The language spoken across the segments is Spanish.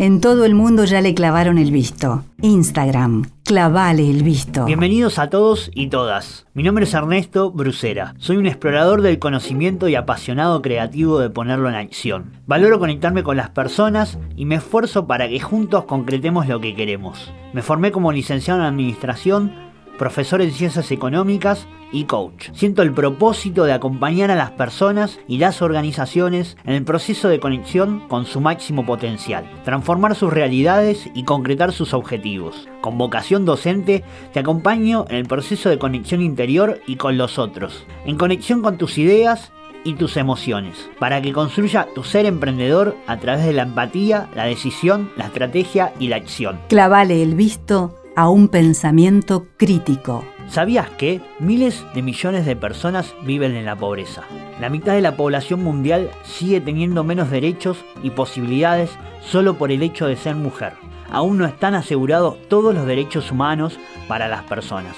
En todo el mundo ya le clavaron el visto. Instagram, clavale el visto. Bienvenidos a todos y todas. Mi nombre es Ernesto Brusera. Soy un explorador del conocimiento y apasionado creativo de ponerlo en acción. Valoro conectarme con las personas y me esfuerzo para que juntos concretemos lo que queremos. Me formé como licenciado en administración profesor en ciencias económicas y coach. Siento el propósito de acompañar a las personas y las organizaciones en el proceso de conexión con su máximo potencial, transformar sus realidades y concretar sus objetivos. Con vocación docente, te acompaño en el proceso de conexión interior y con los otros, en conexión con tus ideas y tus emociones, para que construya tu ser emprendedor a través de la empatía, la decisión, la estrategia y la acción. Clavale el visto a un pensamiento crítico. ¿Sabías que miles de millones de personas viven en la pobreza? La mitad de la población mundial sigue teniendo menos derechos y posibilidades solo por el hecho de ser mujer. Aún no están asegurados todos los derechos humanos para las personas.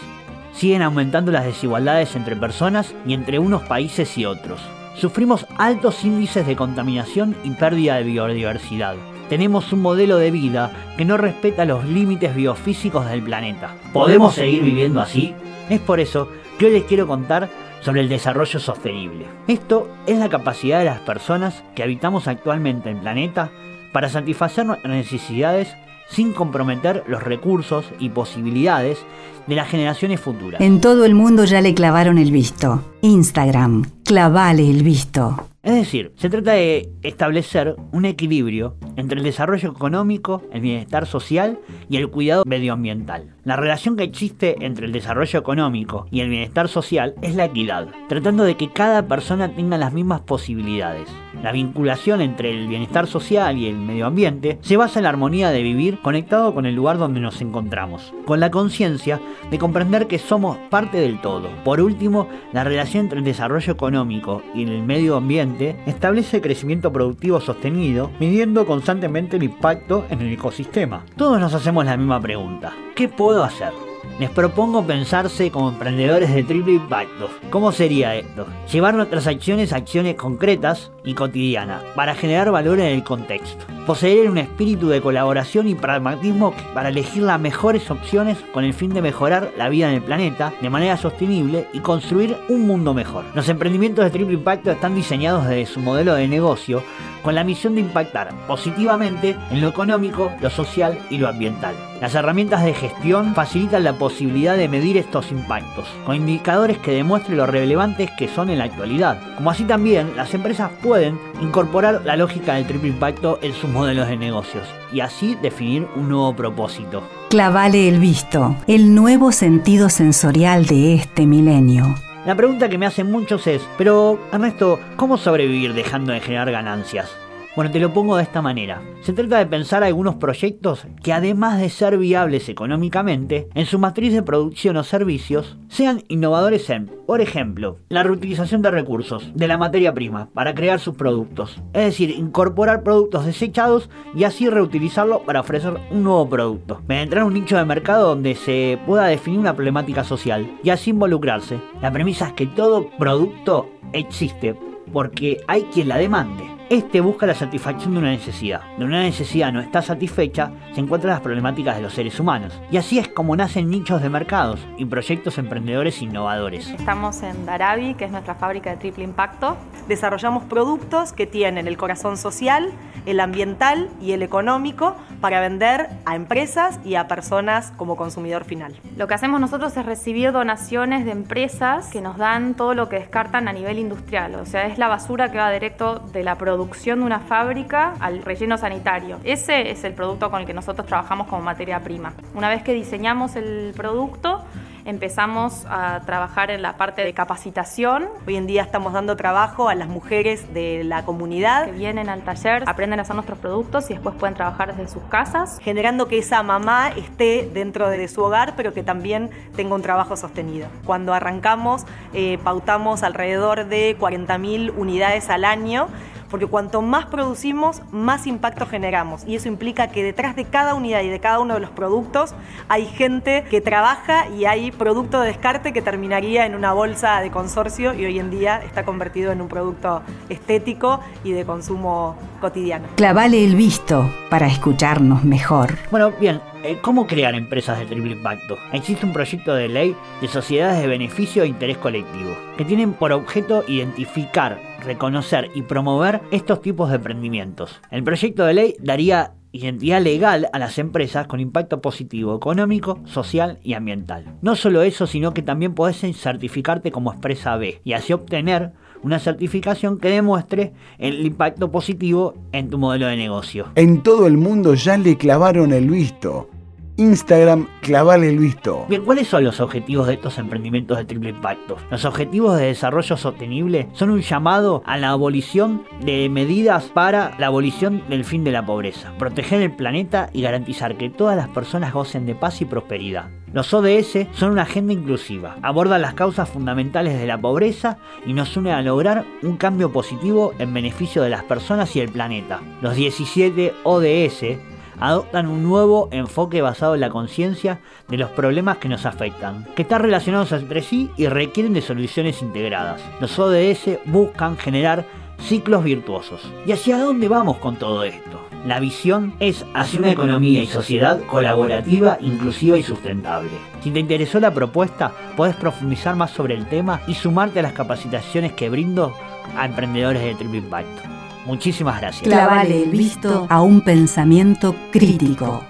Siguen aumentando las desigualdades entre personas y entre unos países y otros. Sufrimos altos índices de contaminación y pérdida de biodiversidad tenemos un modelo de vida que no respeta los límites biofísicos del planeta. ¿Podemos seguir viviendo así? Es por eso que hoy les quiero contar sobre el desarrollo sostenible. Esto es la capacidad de las personas que habitamos actualmente en el planeta para satisfacer nuestras necesidades sin comprometer los recursos y posibilidades de las generaciones futuras. En todo el mundo ya le clavaron el visto. Instagram, clavale el visto. Es decir, se trata de establecer un equilibrio entre el desarrollo económico, el bienestar social y el cuidado medioambiental. La relación que existe entre el desarrollo económico y el bienestar social es la equidad, tratando de que cada persona tenga las mismas posibilidades. La vinculación entre el bienestar social y el medio ambiente se basa en la armonía de vivir conectado con el lugar donde nos encontramos, con la conciencia de comprender que somos parte del todo. Por último, la relación entre el desarrollo económico y el medio ambiente establece crecimiento productivo sostenido, midiendo constantemente el impacto en el ecosistema. Todos nos hacemos la misma pregunta. ¿Qué hacer? Les propongo pensarse como emprendedores de triple impacto. ¿Cómo sería esto? Llevar nuestras acciones a acciones concretas y cotidianas para generar valor en el contexto. Poseer un espíritu de colaboración y pragmatismo para elegir las mejores opciones con el fin de mejorar la vida en el planeta de manera sostenible y construir un mundo mejor. Los emprendimientos de triple impacto están diseñados desde su modelo de negocio con la misión de impactar positivamente en lo económico, lo social y lo ambiental. Las herramientas de gestión facilitan la posibilidad de medir estos impactos, con indicadores que demuestren lo relevantes que son en la actualidad. Como así también, las empresas pueden incorporar la lógica del triple impacto en sus modelos de negocios y así definir un nuevo propósito. Clavale el visto, el nuevo sentido sensorial de este milenio. La pregunta que me hacen muchos es, pero Ernesto, ¿cómo sobrevivir dejando de generar ganancias? Bueno, te lo pongo de esta manera. Se trata de pensar algunos proyectos que además de ser viables económicamente, en su matriz de producción o servicios, sean innovadores en, por ejemplo, la reutilización de recursos de la materia prima para crear sus productos. Es decir, incorporar productos desechados y así reutilizarlo para ofrecer un nuevo producto. Mediante un nicho de mercado donde se pueda definir una problemática social y así involucrarse. La premisa es que todo producto existe porque hay quien la demande. Este busca la satisfacción de una necesidad. De una necesidad no está satisfecha, se encuentran las problemáticas de los seres humanos. Y así es como nacen nichos de mercados y proyectos emprendedores innovadores. Estamos en Darabi, que es nuestra fábrica de triple impacto. Desarrollamos productos que tienen el corazón social, el ambiental y el económico para vender a empresas y a personas como consumidor final. Lo que hacemos nosotros es recibir donaciones de empresas que nos dan todo lo que descartan a nivel industrial. O sea, es la basura que va directo de la producción producción de una fábrica al relleno sanitario. Ese es el producto con el que nosotros trabajamos como materia prima. Una vez que diseñamos el producto, empezamos a trabajar en la parte de capacitación. Hoy en día estamos dando trabajo a las mujeres de la comunidad. Que vienen al taller, aprenden a hacer nuestros productos y después pueden trabajar desde sus casas. Generando que esa mamá esté dentro de su hogar, pero que también tenga un trabajo sostenido. Cuando arrancamos, eh, pautamos alrededor de 40.000 unidades al año porque cuanto más producimos, más impacto generamos. Y eso implica que detrás de cada unidad y de cada uno de los productos hay gente que trabaja y hay producto de descarte que terminaría en una bolsa de consorcio y hoy en día está convertido en un producto estético y de consumo cotidiano. Clavale el visto para escucharnos mejor. Bueno, bien, eh, ¿cómo crear empresas de triple impacto? Existe un proyecto de ley de sociedades de beneficio e interés colectivo, que tienen por objeto identificar, reconocer y promover estos tipos de emprendimientos. El proyecto de ley daría identidad legal a las empresas con impacto positivo económico, social y ambiental. No solo eso, sino que también podés certificarte como empresa B y así obtener una certificación que demuestre el impacto positivo en tu modelo de negocio. En todo el mundo ya le clavaron el visto. Instagram, clavale el visto. Bien, ¿cuáles son los objetivos de estos emprendimientos de triple impacto? Los objetivos de desarrollo sostenible son un llamado a la abolición de medidas para la abolición del fin de la pobreza, proteger el planeta y garantizar que todas las personas gocen de paz y prosperidad. Los ODS son una agenda inclusiva, abordan las causas fundamentales de la pobreza y nos unen a lograr un cambio positivo en beneficio de las personas y el planeta. Los 17 ODS adoptan un nuevo enfoque basado en la conciencia de los problemas que nos afectan, que están relacionados entre sí y requieren de soluciones integradas. Los ODS buscan generar ciclos virtuosos. ¿Y hacia dónde vamos con todo esto? La visión es hacia una economía y sociedad colaborativa, inclusiva y sustentable. Si te interesó la propuesta, puedes profundizar más sobre el tema y sumarte a las capacitaciones que brindo a emprendedores de Triple Impacto. Muchísimas gracias. Clavale el visto a un pensamiento crítico.